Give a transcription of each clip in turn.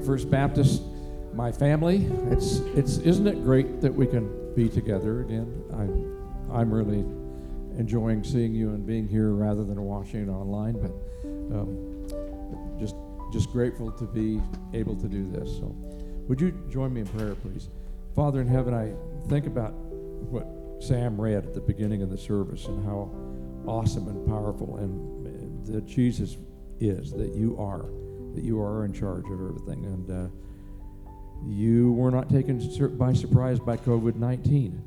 First Baptist, my family. It's it's isn't it great that we can be together again? I'm I'm really enjoying seeing you and being here rather than watching it online, but um, just just grateful to be able to do this. So, would you join me in prayer, please? Father in heaven, I think about what Sam read at the beginning of the service and how awesome and powerful and that Jesus is, that you are that you are in charge of everything. And uh, you were not taken by surprise by COVID 19.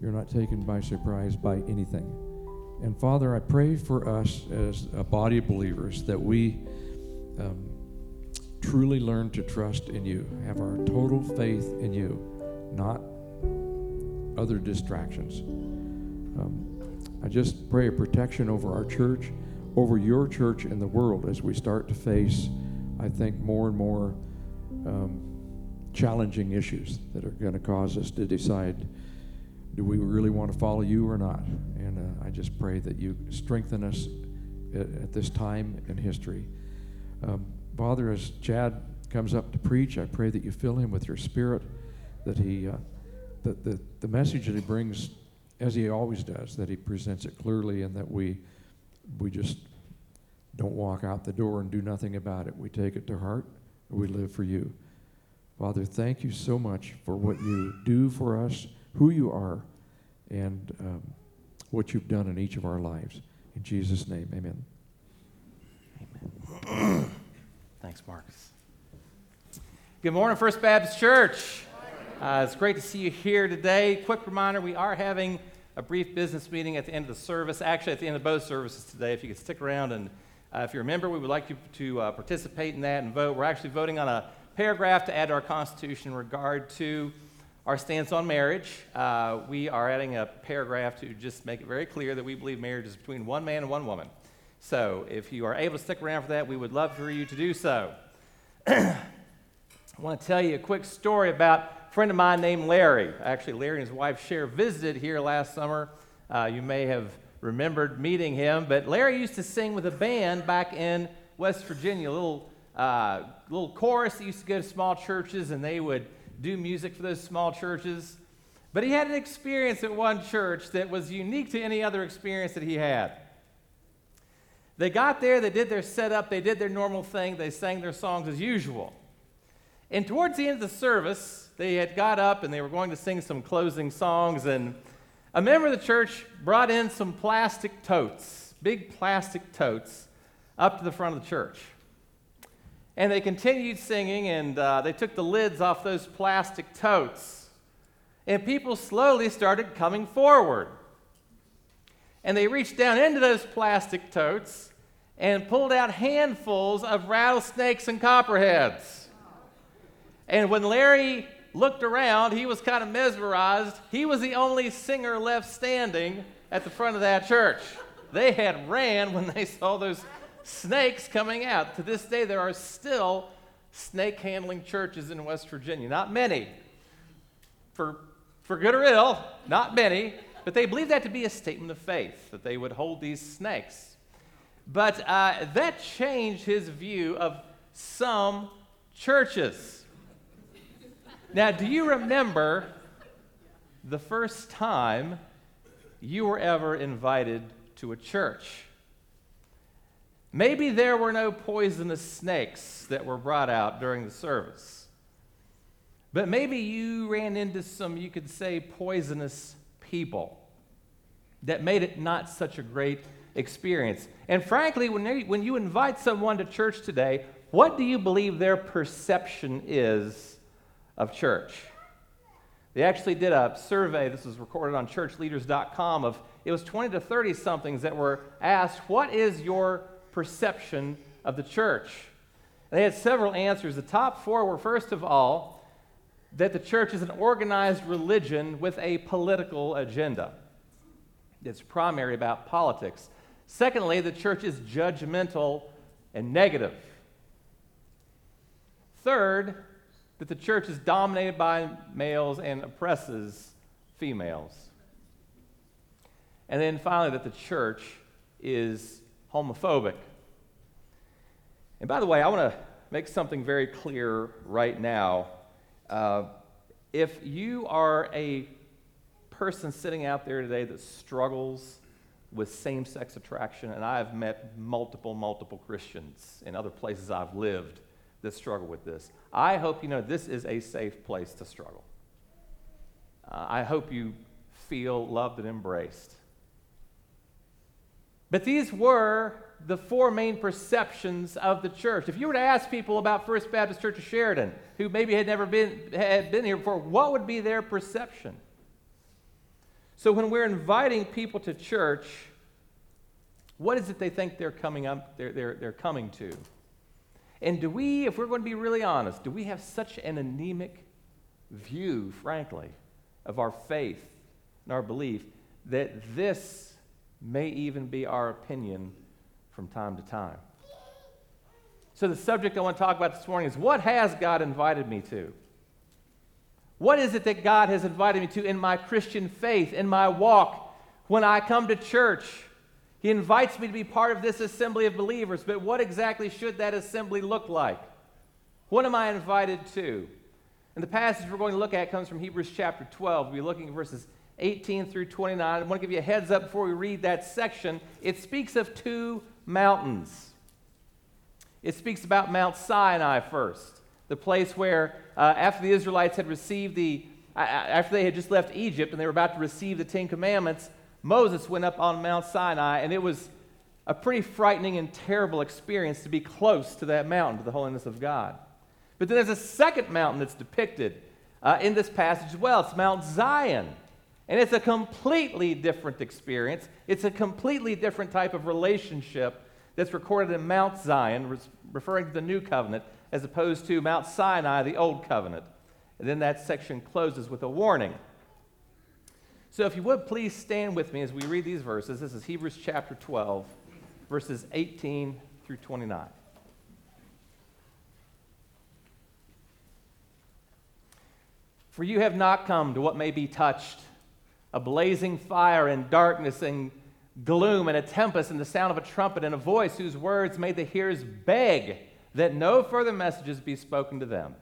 You're not taken by surprise by anything. And Father, I pray for us as a body of believers that we um, truly learn to trust in you, have our total faith in you, not other distractions. Um, I just pray a protection over our church, over your church and the world as we start to face I think, more and more um, challenging issues that are going to cause us to decide do we really want to follow you or not? And uh, I just pray that you strengthen us at, at this time in history. Um, Father, as Chad comes up to preach, I pray that you fill him with your spirit, that he, uh, that the, the message that he brings, as he always does, that he presents it clearly and that we, we just don't walk out the door and do nothing about it. We take it to heart. We live for you. Father, thank you so much for what you do for us, who you are, and um, what you've done in each of our lives. In Jesus' name, amen. Amen. Thanks, Marcus. Good morning, First Baptist Church. Uh, it's great to see you here today. Quick reminder we are having a brief business meeting at the end of the service, actually, at the end of both services today. If you could stick around and uh, if you're a member, we would like you to uh, participate in that and vote. We're actually voting on a paragraph to add to our Constitution in regard to our stance on marriage. Uh, we are adding a paragraph to just make it very clear that we believe marriage is between one man and one woman. So if you are able to stick around for that, we would love for you to do so. I want to tell you a quick story about a friend of mine named Larry. Actually, Larry and his wife Cher visited here last summer. Uh, you may have remembered meeting him. But Larry used to sing with a band back in West Virginia, a little, uh, little chorus that used to go to small churches, and they would do music for those small churches. But he had an experience at one church that was unique to any other experience that he had. They got there, they did their setup, they did their normal thing, they sang their songs as usual. And towards the end of the service, they had got up and they were going to sing some closing songs, and a member of the church brought in some plastic totes, big plastic totes, up to the front of the church. And they continued singing, and uh, they took the lids off those plastic totes. And people slowly started coming forward. And they reached down into those plastic totes and pulled out handfuls of rattlesnakes and copperheads. And when Larry looked around. He was kind of mesmerized. He was the only singer left standing at the front of that church. They had ran when they saw those snakes coming out. To this day, there are still snake handling churches in West Virginia. Not many, for, for good or ill, not many, but they believe that to be a statement of faith, that they would hold these snakes. But uh, that changed his view of some churches. Now, do you remember the first time you were ever invited to a church? Maybe there were no poisonous snakes that were brought out during the service. But maybe you ran into some, you could say, poisonous people that made it not such a great experience. And frankly, when, they, when you invite someone to church today, what do you believe their perception is of church. They actually did a survey, this was recorded on churchleaders.com, of it was 20 to 30 somethings that were asked, What is your perception of the church? And they had several answers. The top four were, first of all, that the church is an organized religion with a political agenda. It's primary about politics. Secondly, the church is judgmental and negative. Third, that the church is dominated by males and oppresses females. And then finally, that the church is homophobic. And by the way, I want to make something very clear right now. Uh, if you are a person sitting out there today that struggles with same sex attraction, and I have met multiple, multiple Christians in other places I've lived that struggle with this, I hope you know this is a safe place to struggle. Uh, I hope you feel loved and embraced. But these were the four main perceptions of the church. If you were to ask people about First Baptist Church of Sheridan, who maybe had never been, had been here before, what would be their perception? So when we're inviting people to church, what is it they think they're coming up, they're, they're, they're coming to? And do we, if we're going to be really honest, do we have such an anemic view, frankly, of our faith and our belief that this may even be our opinion from time to time? So, the subject I want to talk about this morning is what has God invited me to? What is it that God has invited me to in my Christian faith, in my walk, when I come to church? He invites me to be part of this assembly of believers, but what exactly should that assembly look like? What am I invited to? And the passage we're going to look at comes from Hebrews chapter 12. We'll be looking at verses 18 through 29. I want to give you a heads up before we read that section. It speaks of two mountains. It speaks about Mount Sinai first the place where, uh, after the Israelites had received the, uh, after they had just left Egypt and they were about to receive the Ten Commandments, Moses went up on Mount Sinai, and it was a pretty frightening and terrible experience to be close to that mountain, to the holiness of God. But then there's a second mountain that's depicted uh, in this passage as well. It's Mount Zion. And it's a completely different experience. It's a completely different type of relationship that's recorded in Mount Zion, referring to the new covenant, as opposed to Mount Sinai, the Old Covenant. And then that section closes with a warning. So, if you would please stand with me as we read these verses. This is Hebrews chapter 12, verses 18 through 29. For you have not come to what may be touched a blazing fire and darkness and gloom and a tempest and the sound of a trumpet and a voice whose words made the hearers beg that no further messages be spoken to them.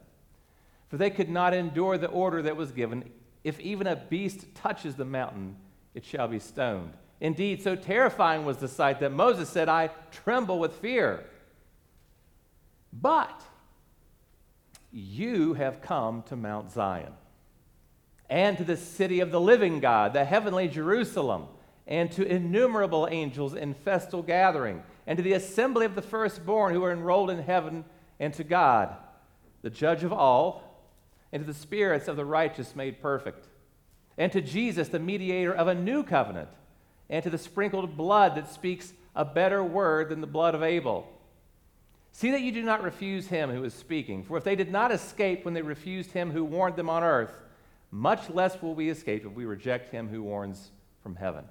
For they could not endure the order that was given. If even a beast touches the mountain, it shall be stoned. Indeed, so terrifying was the sight that Moses said, I tremble with fear. But you have come to Mount Zion and to the city of the living God, the heavenly Jerusalem, and to innumerable angels in festal gathering and to the assembly of the firstborn who are enrolled in heaven, and to God, the judge of all, and to the spirits of the righteous made perfect, and to Jesus, the mediator of a new covenant, and to the sprinkled blood that speaks a better word than the blood of Abel. See that you do not refuse him who is speaking, for if they did not escape when they refused him who warned them on earth, much less will we escape if we reject him who warns from heaven.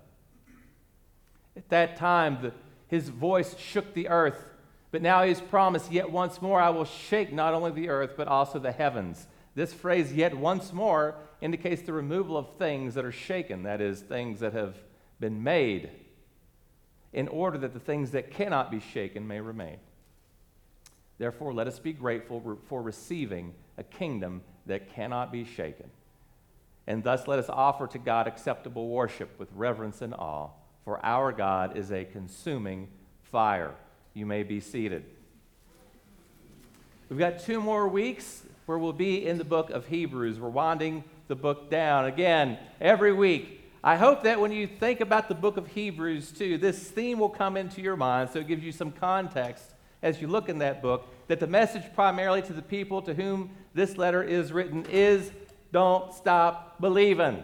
At that time, the his voice shook the earth. But now he has promised, Yet once more I will shake not only the earth, but also the heavens. This phrase, yet once more, indicates the removal of things that are shaken, that is, things that have been made, in order that the things that cannot be shaken may remain. Therefore, let us be grateful for receiving a kingdom that cannot be shaken. And thus, let us offer to God acceptable worship with reverence and awe for our God is a consuming fire. You may be seated. We've got two more weeks where we'll be in the book of Hebrews. We're winding the book down again every week. I hope that when you think about the book of Hebrews, too, this theme will come into your mind so it gives you some context as you look in that book. That the message, primarily to the people to whom this letter is written, is don't stop believing.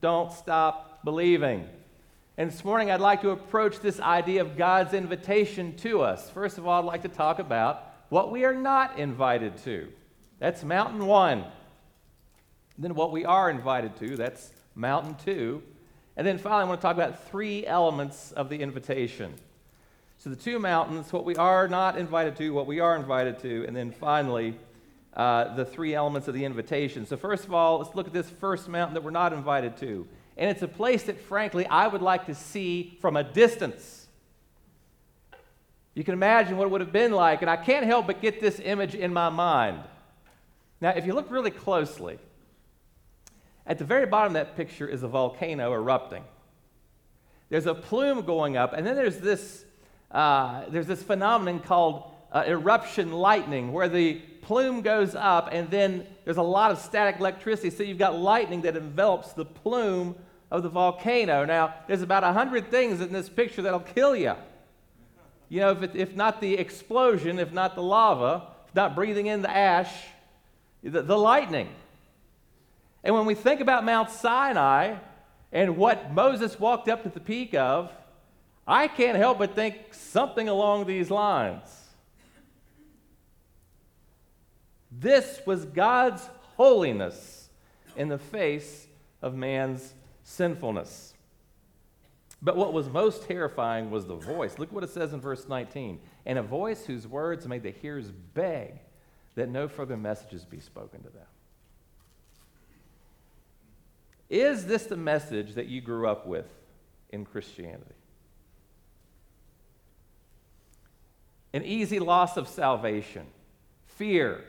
Don't stop believing. And this morning, I'd like to approach this idea of God's invitation to us. First of all, I'd like to talk about what we are not invited to. That's mountain one. Then, what we are invited to, that's mountain two. And then finally, I want to talk about three elements of the invitation. So, the two mountains, what we are not invited to, what we are invited to, and then finally, uh, the three elements of the invitation. So, first of all, let's look at this first mountain that we're not invited to. And it's a place that, frankly, I would like to see from a distance. You can imagine what it would have been like, and I can't help but get this image in my mind. Now, if you look really closely, at the very bottom of that picture is a volcano erupting. There's a plume going up, and then there's this, uh, there's this phenomenon called uh, eruption lightning, where the plume goes up, and then there's a lot of static electricity. So you've got lightning that envelops the plume of the volcano. Now, there's about 100 things in this picture that'll kill you. You know, if, it, if not the explosion, if not the lava, if not breathing in the ash, the, the lightning. And when we think about Mount Sinai and what Moses walked up to the peak of, I can't help but think something along these lines. This was God's holiness in the face of man's sinfulness. But what was most terrifying was the voice. Look what it says in verse 19. And a voice whose words made the hearers beg that no further messages be spoken to them. Is this the message that you grew up with in Christianity? An easy loss of salvation, fear,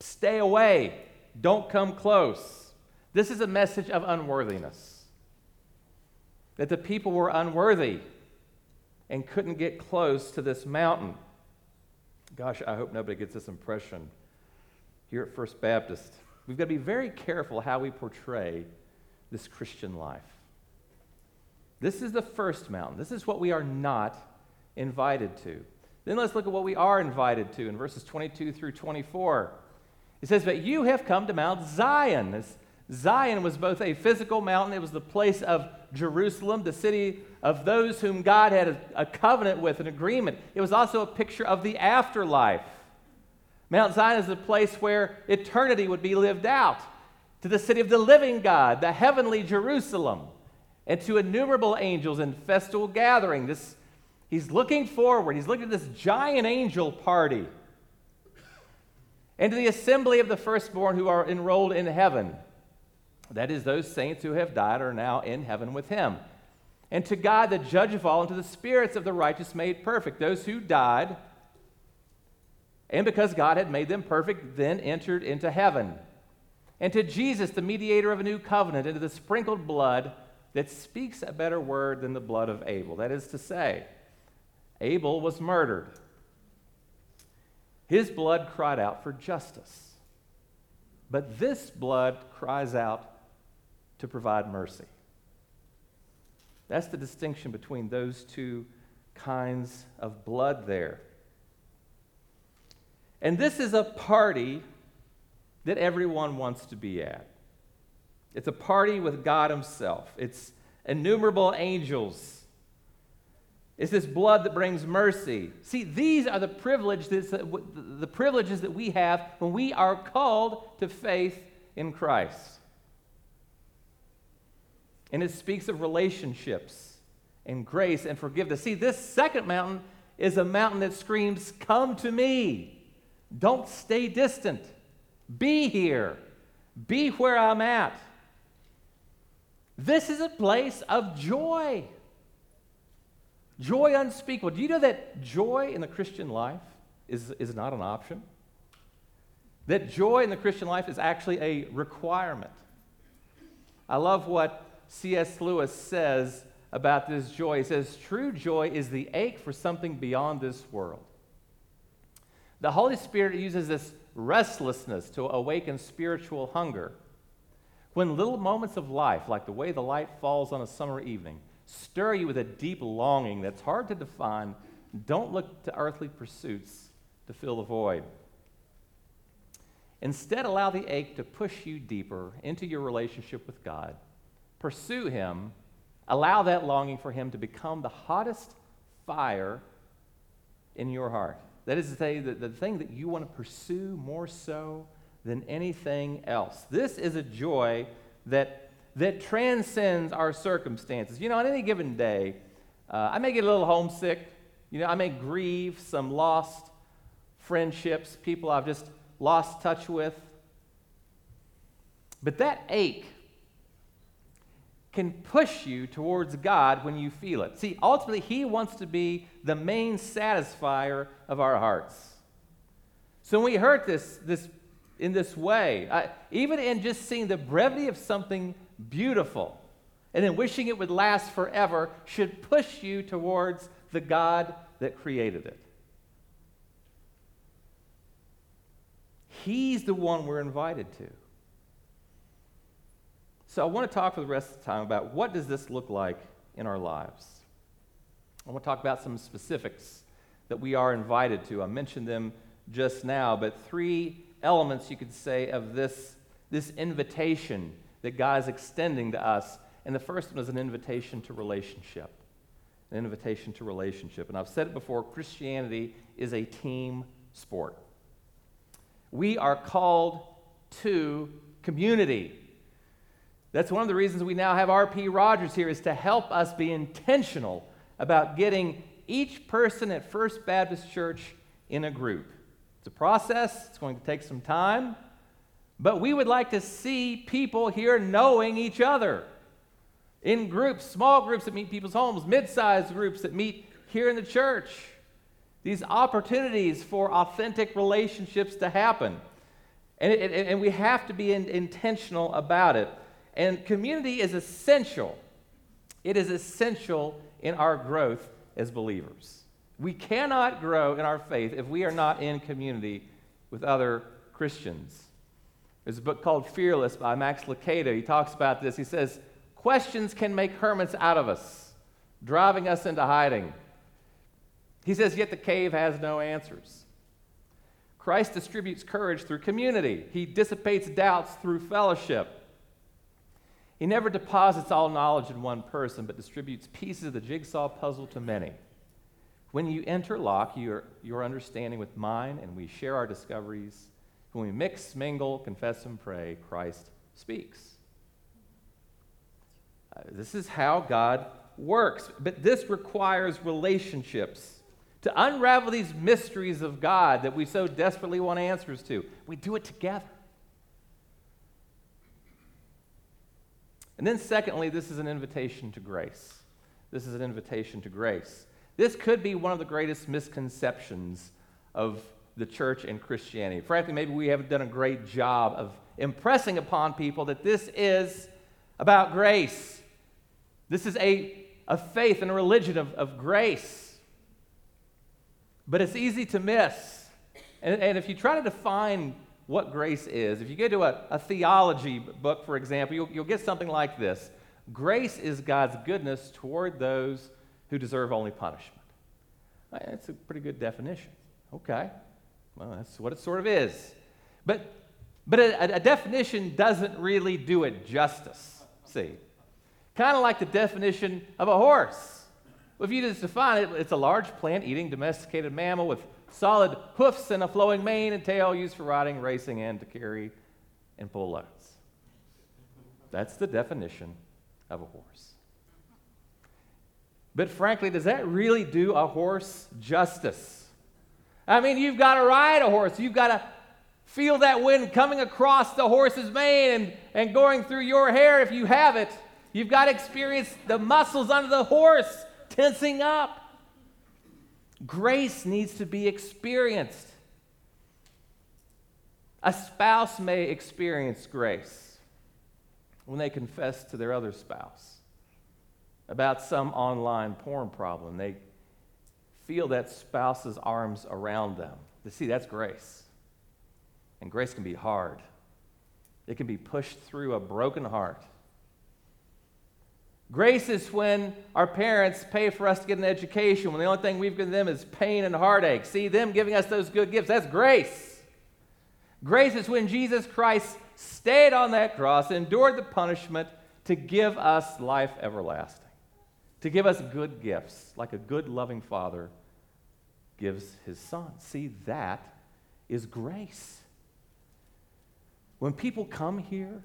stay away, don't come close. This is a message of unworthiness. That the people were unworthy and couldn't get close to this mountain. Gosh, I hope nobody gets this impression here at First Baptist. We've got to be very careful how we portray this Christian life. This is the first mountain. This is what we are not invited to. Then let's look at what we are invited to in verses 22 through 24. It says, But you have come to Mount Zion. This Zion was both a physical mountain, it was the place of Jerusalem, the city of those whom God had a, a, covenant with, an agreement. It was also a picture of the afterlife. Mount Zion is the place where eternity would be lived out, to the city of the living God, the heavenly Jerusalem, and to innumerable angels in festal gathering. This, he's looking forward, he's looking at this giant angel party, and to the assembly of the firstborn who are enrolled in heaven. That is, those saints who have died are now in heaven with him. And to God, the judge of all, and to the spirits of the righteous made perfect, those who died, and because God had made them perfect, then entered into heaven. And to Jesus, the mediator of a new covenant, and to the sprinkled blood that speaks a better word than the blood of Abel. That is to say, Abel was murdered. His blood cried out for justice. But this blood cries out to provide mercy. That's the distinction between those two kinds of blood there. And this is a party that everyone wants to be at. It's a party with God Himself, it's innumerable angels. It's this blood that brings mercy. See, these are the privileges, uh, the privileges that we have when we are called to faith in Christ. And it speaks of relationships and grace and forgiveness. See, this second mountain is a mountain that screams, Come to me. Don't stay distant. Be here. Be where I'm at. This is a place of joy. Joy unspeakable. Do you know that joy in the Christian life is, is not an option? That joy in the Christian life is actually a requirement. I love what C.S. Lewis says about this joy. He says, True joy is the ache for something beyond this world. The Holy Spirit uses this restlessness to awaken spiritual hunger. When little moments of life, like the way the light falls on a summer evening, stir you with a deep longing that's hard to define, don't look to earthly pursuits to fill the void. Instead, allow the ache to push you deeper into your relationship with God pursue Him, allow that longing for Him to become the hottest fire in your heart. That is to say, the, the thing that you want to pursue more so than anything else. This is a joy that, that transcends our circumstances. You know, on any given day, uh, I may get a little homesick. You know, I may grieve some lost friendships, people I've just lost touch with. But that ache can push you towards God when you feel it. See, ultimately, He wants to be the main satisfier of our hearts. So when we hurt this, this in this way, I, even in just seeing the brevity of something beautiful and then wishing it would last forever, should push you towards the God that created it. He's the one we're invited to. So I want to talk for the rest of the time about what does this look like in our lives. I want to talk about some specifics that we are invited to. I mentioned them just now, but three elements you could say of this, this invitation that God is extending to us. And the first one is an invitation to relationship. An invitation to relationship. And I've said it before Christianity is a team sport. We are called to community. That's one of the reasons we now have R.P. Rogers here is to help us be intentional about getting each person at First Baptist Church in a group. It's a process, it's going to take some time, but we would like to see people here knowing each other in groups, small groups that meet people's homes, mid sized groups that meet here in the church. These opportunities for authentic relationships to happen. And, and, we have to be in, intentional about it. And community is essential. It is essential in our growth as believers. We cannot grow in our faith if we are not in community with other Christians. There's a book called Fearless by Max Lucado. He talks about this. He says, Questions can make hermits out of us, driving us into hiding. He says, Yet the cave has no answers. Christ distributes courage through community, He dissipates doubts through fellowship. He never deposits all knowledge in one person, but distributes pieces of the jigsaw puzzle to many. When you interlock your, your understanding with mine and we share our discoveries, when we mix, mingle, confess, and pray, Christ speaks. Uh, this is how God works, but this requires relationships. To unravel these mysteries of God that we so desperately want answers to, we do it together. And then, secondly, this is an invitation to grace. This is an invitation to grace. This could be one of the greatest misconceptions of the church and Christianity. Frankly, maybe we haven't done a great job of impressing upon people that this is about grace. This is a, a faith and a religion of, of grace. But it's easy to miss. And, and if you try to define what grace is. If you go to a, a theology book, for example, you'll, you'll get something like this Grace is God's goodness toward those who deserve only punishment. That's a pretty good definition. Okay. Well, that's what it sort of is. But, but a, a definition doesn't really do it justice, see. Kind of like the definition of a horse. If you just define it, it's a large plant eating domesticated mammal with solid hoofs and a flowing mane and tail used for riding, racing, and to carry and pull loads. That's the definition of a horse. But frankly, does that really do a horse justice? I mean, you've got to ride a horse. You've got to feel that wind coming across the horse's mane and, and going through your hair if you have it. You've got to experience the muscles under the horse tensing up. Grace needs to be experienced. A spouse may experience grace when they confess to their other spouse about some online porn problem. They feel that spouse's arms around them. To see, that's grace. And grace can be hard, it can be pushed through a broken heart. Grace is when our parents pay for us to get an education, when the only thing we've given them is pain and heartache. See, them giving us those good gifts, that's grace. Grace is when Jesus Christ stayed on that cross, endured the punishment to give us life everlasting, to give us good gifts, like a good, loving father gives his son. See, that is grace. When people come here,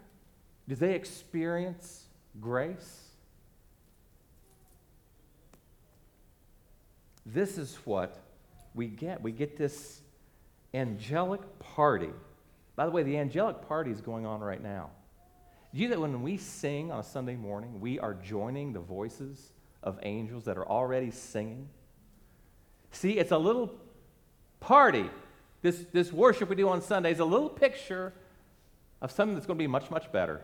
do they experience grace? This is what we get. We get this angelic party. By the way, the angelic party is going on right now. Do you know that when we sing on a Sunday morning, we are joining the voices of angels that are already singing? See, it's a little party. This, this worship we do on Sunday is a little picture of something that's going to be much, much better.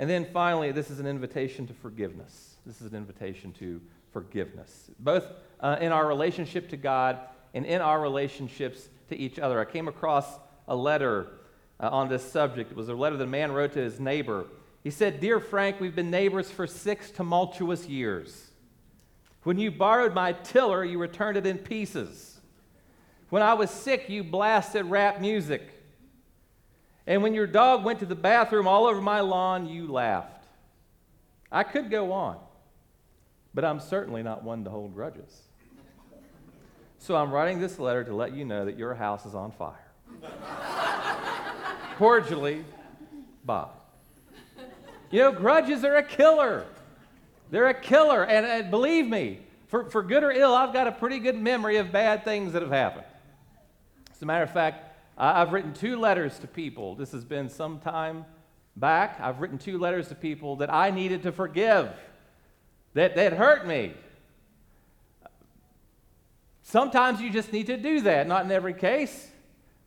And then finally, this is an invitation to forgiveness. This is an invitation to forgiveness, both uh, in our relationship to God and in our relationships to each other. I came across a letter uh, on this subject. It was a letter that a man wrote to his neighbor. He said, Dear Frank, we've been neighbors for six tumultuous years. When you borrowed my tiller, you returned it in pieces. When I was sick, you blasted rap music. And when your dog went to the bathroom all over my lawn, you laughed. I could go on, but I'm certainly not one to hold grudges. So I'm writing this letter to let you know that your house is on fire. Cordially, Bob. You know, grudges are a killer. They're a killer. And, and, believe me, for, for good or ill, I've got a pretty good memory of bad things that have happened. As a matter of fact, I've written two letters to people. This has been some time back. I've written two letters to people that I needed to forgive, that, that hurt me. Sometimes you just need to do that, not in every case,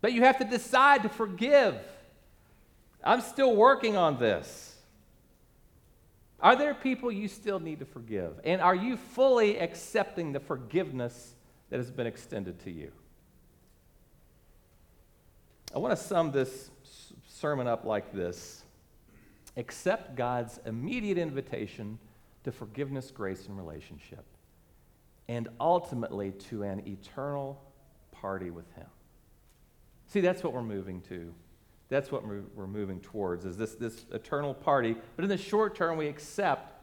but you have to decide to forgive. I'm still working on this. Are there people you still need to forgive? And are you fully accepting the forgiveness that has been extended to you? I want to sum this sermon up like this Accept God's immediate invitation to forgiveness, grace, and relationship, and ultimately to an eternal party with Him. See, that's what we're moving to that's what we're moving towards, is this, this eternal party. But in the short term, we accept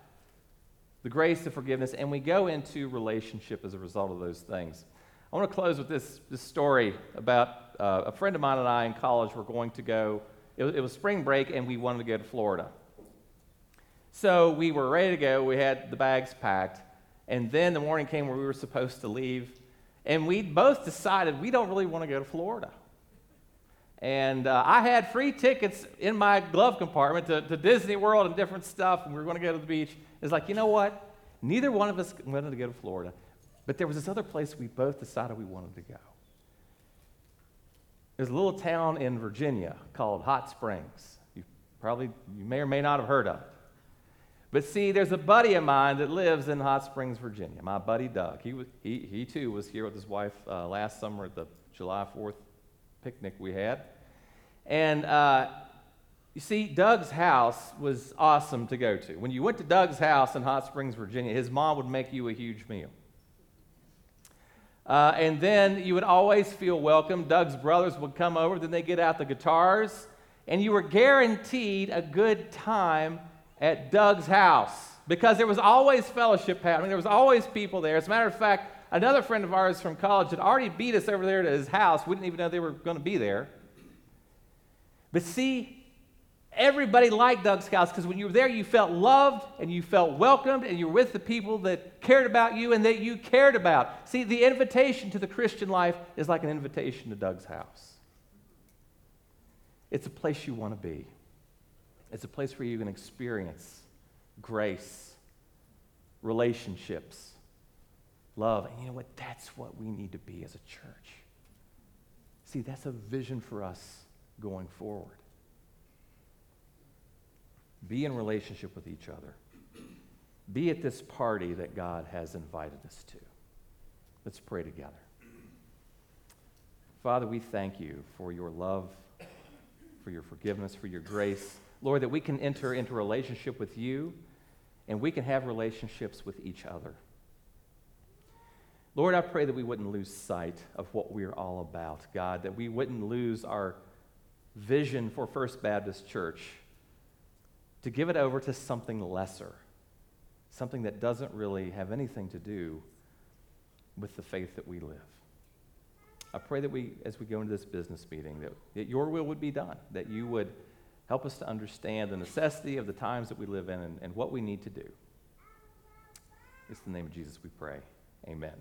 the grace of forgiveness and we go into relationship as a result of those things. I want to close with this, this story about uh, a friend of mine and I in college were going to go, it was, it was spring break, and we wanted to go to Florida. So we were ready to go. We had the bags packed. And then the morning came where we were supposed to leave. And we both decided we don't really want to go to Florida. And uh, I had free tickets in my glove compartment to, to Disney World and different stuff, and we were going to go to the beach. It's like, you know what? Neither one of us wanted to go to Florida, but there was this other place we both decided we wanted to go. There's a little town in Virginia called Hot Springs. You probably, you may or may not have heard of it. But see, there's a buddy of mine that lives in Hot Springs, Virginia. My buddy Doug. He, was, he, he too was here with his wife uh, last summer at the July 4th picnic we had. And uh, you see, Doug's house was awesome to go to. When you went to Doug's house in Hot Springs, Virginia, his mom would make you a huge meal. Uh, and then you would always feel welcome. Doug's brothers would come over, then they get out the guitars, and you were guaranteed a good time at Doug's house because there was always fellowship happening. There was always people there. As a matter of fact, Another friend of ours from college had already beat us over there to his house. We didn't even know they were going to be there. But see, everybody liked Doug's house because when you were there, you felt loved and you felt welcomed and you were with the people that cared about you and that you cared about. See, the invitation to the Christian life is like an invitation to Doug's house. It's a place you want to be, it's a place where you can experience grace, relationships love. And you know what? That's what we need to be as a church. See, that's a vision for us going forward. Be in relationship with each other. Be at this party that God has invited us to. Let's pray together. Father, we thank you for your love, for your forgiveness, for your grace. Lord, that we can enter into relationship with you and we can have relationships with each other. Lord, I pray that we wouldn't lose sight of what we're all about, God, that we wouldn't lose our vision for First Baptist Church to give it over to something lesser, something that doesn't really have anything to do with the faith that we live. I pray that we, as we go into this business meeting, that, that your will would be done, that you would help us to understand the necessity of the times that we live in and, and what we need to do. It's the name of Jesus we pray. Amen.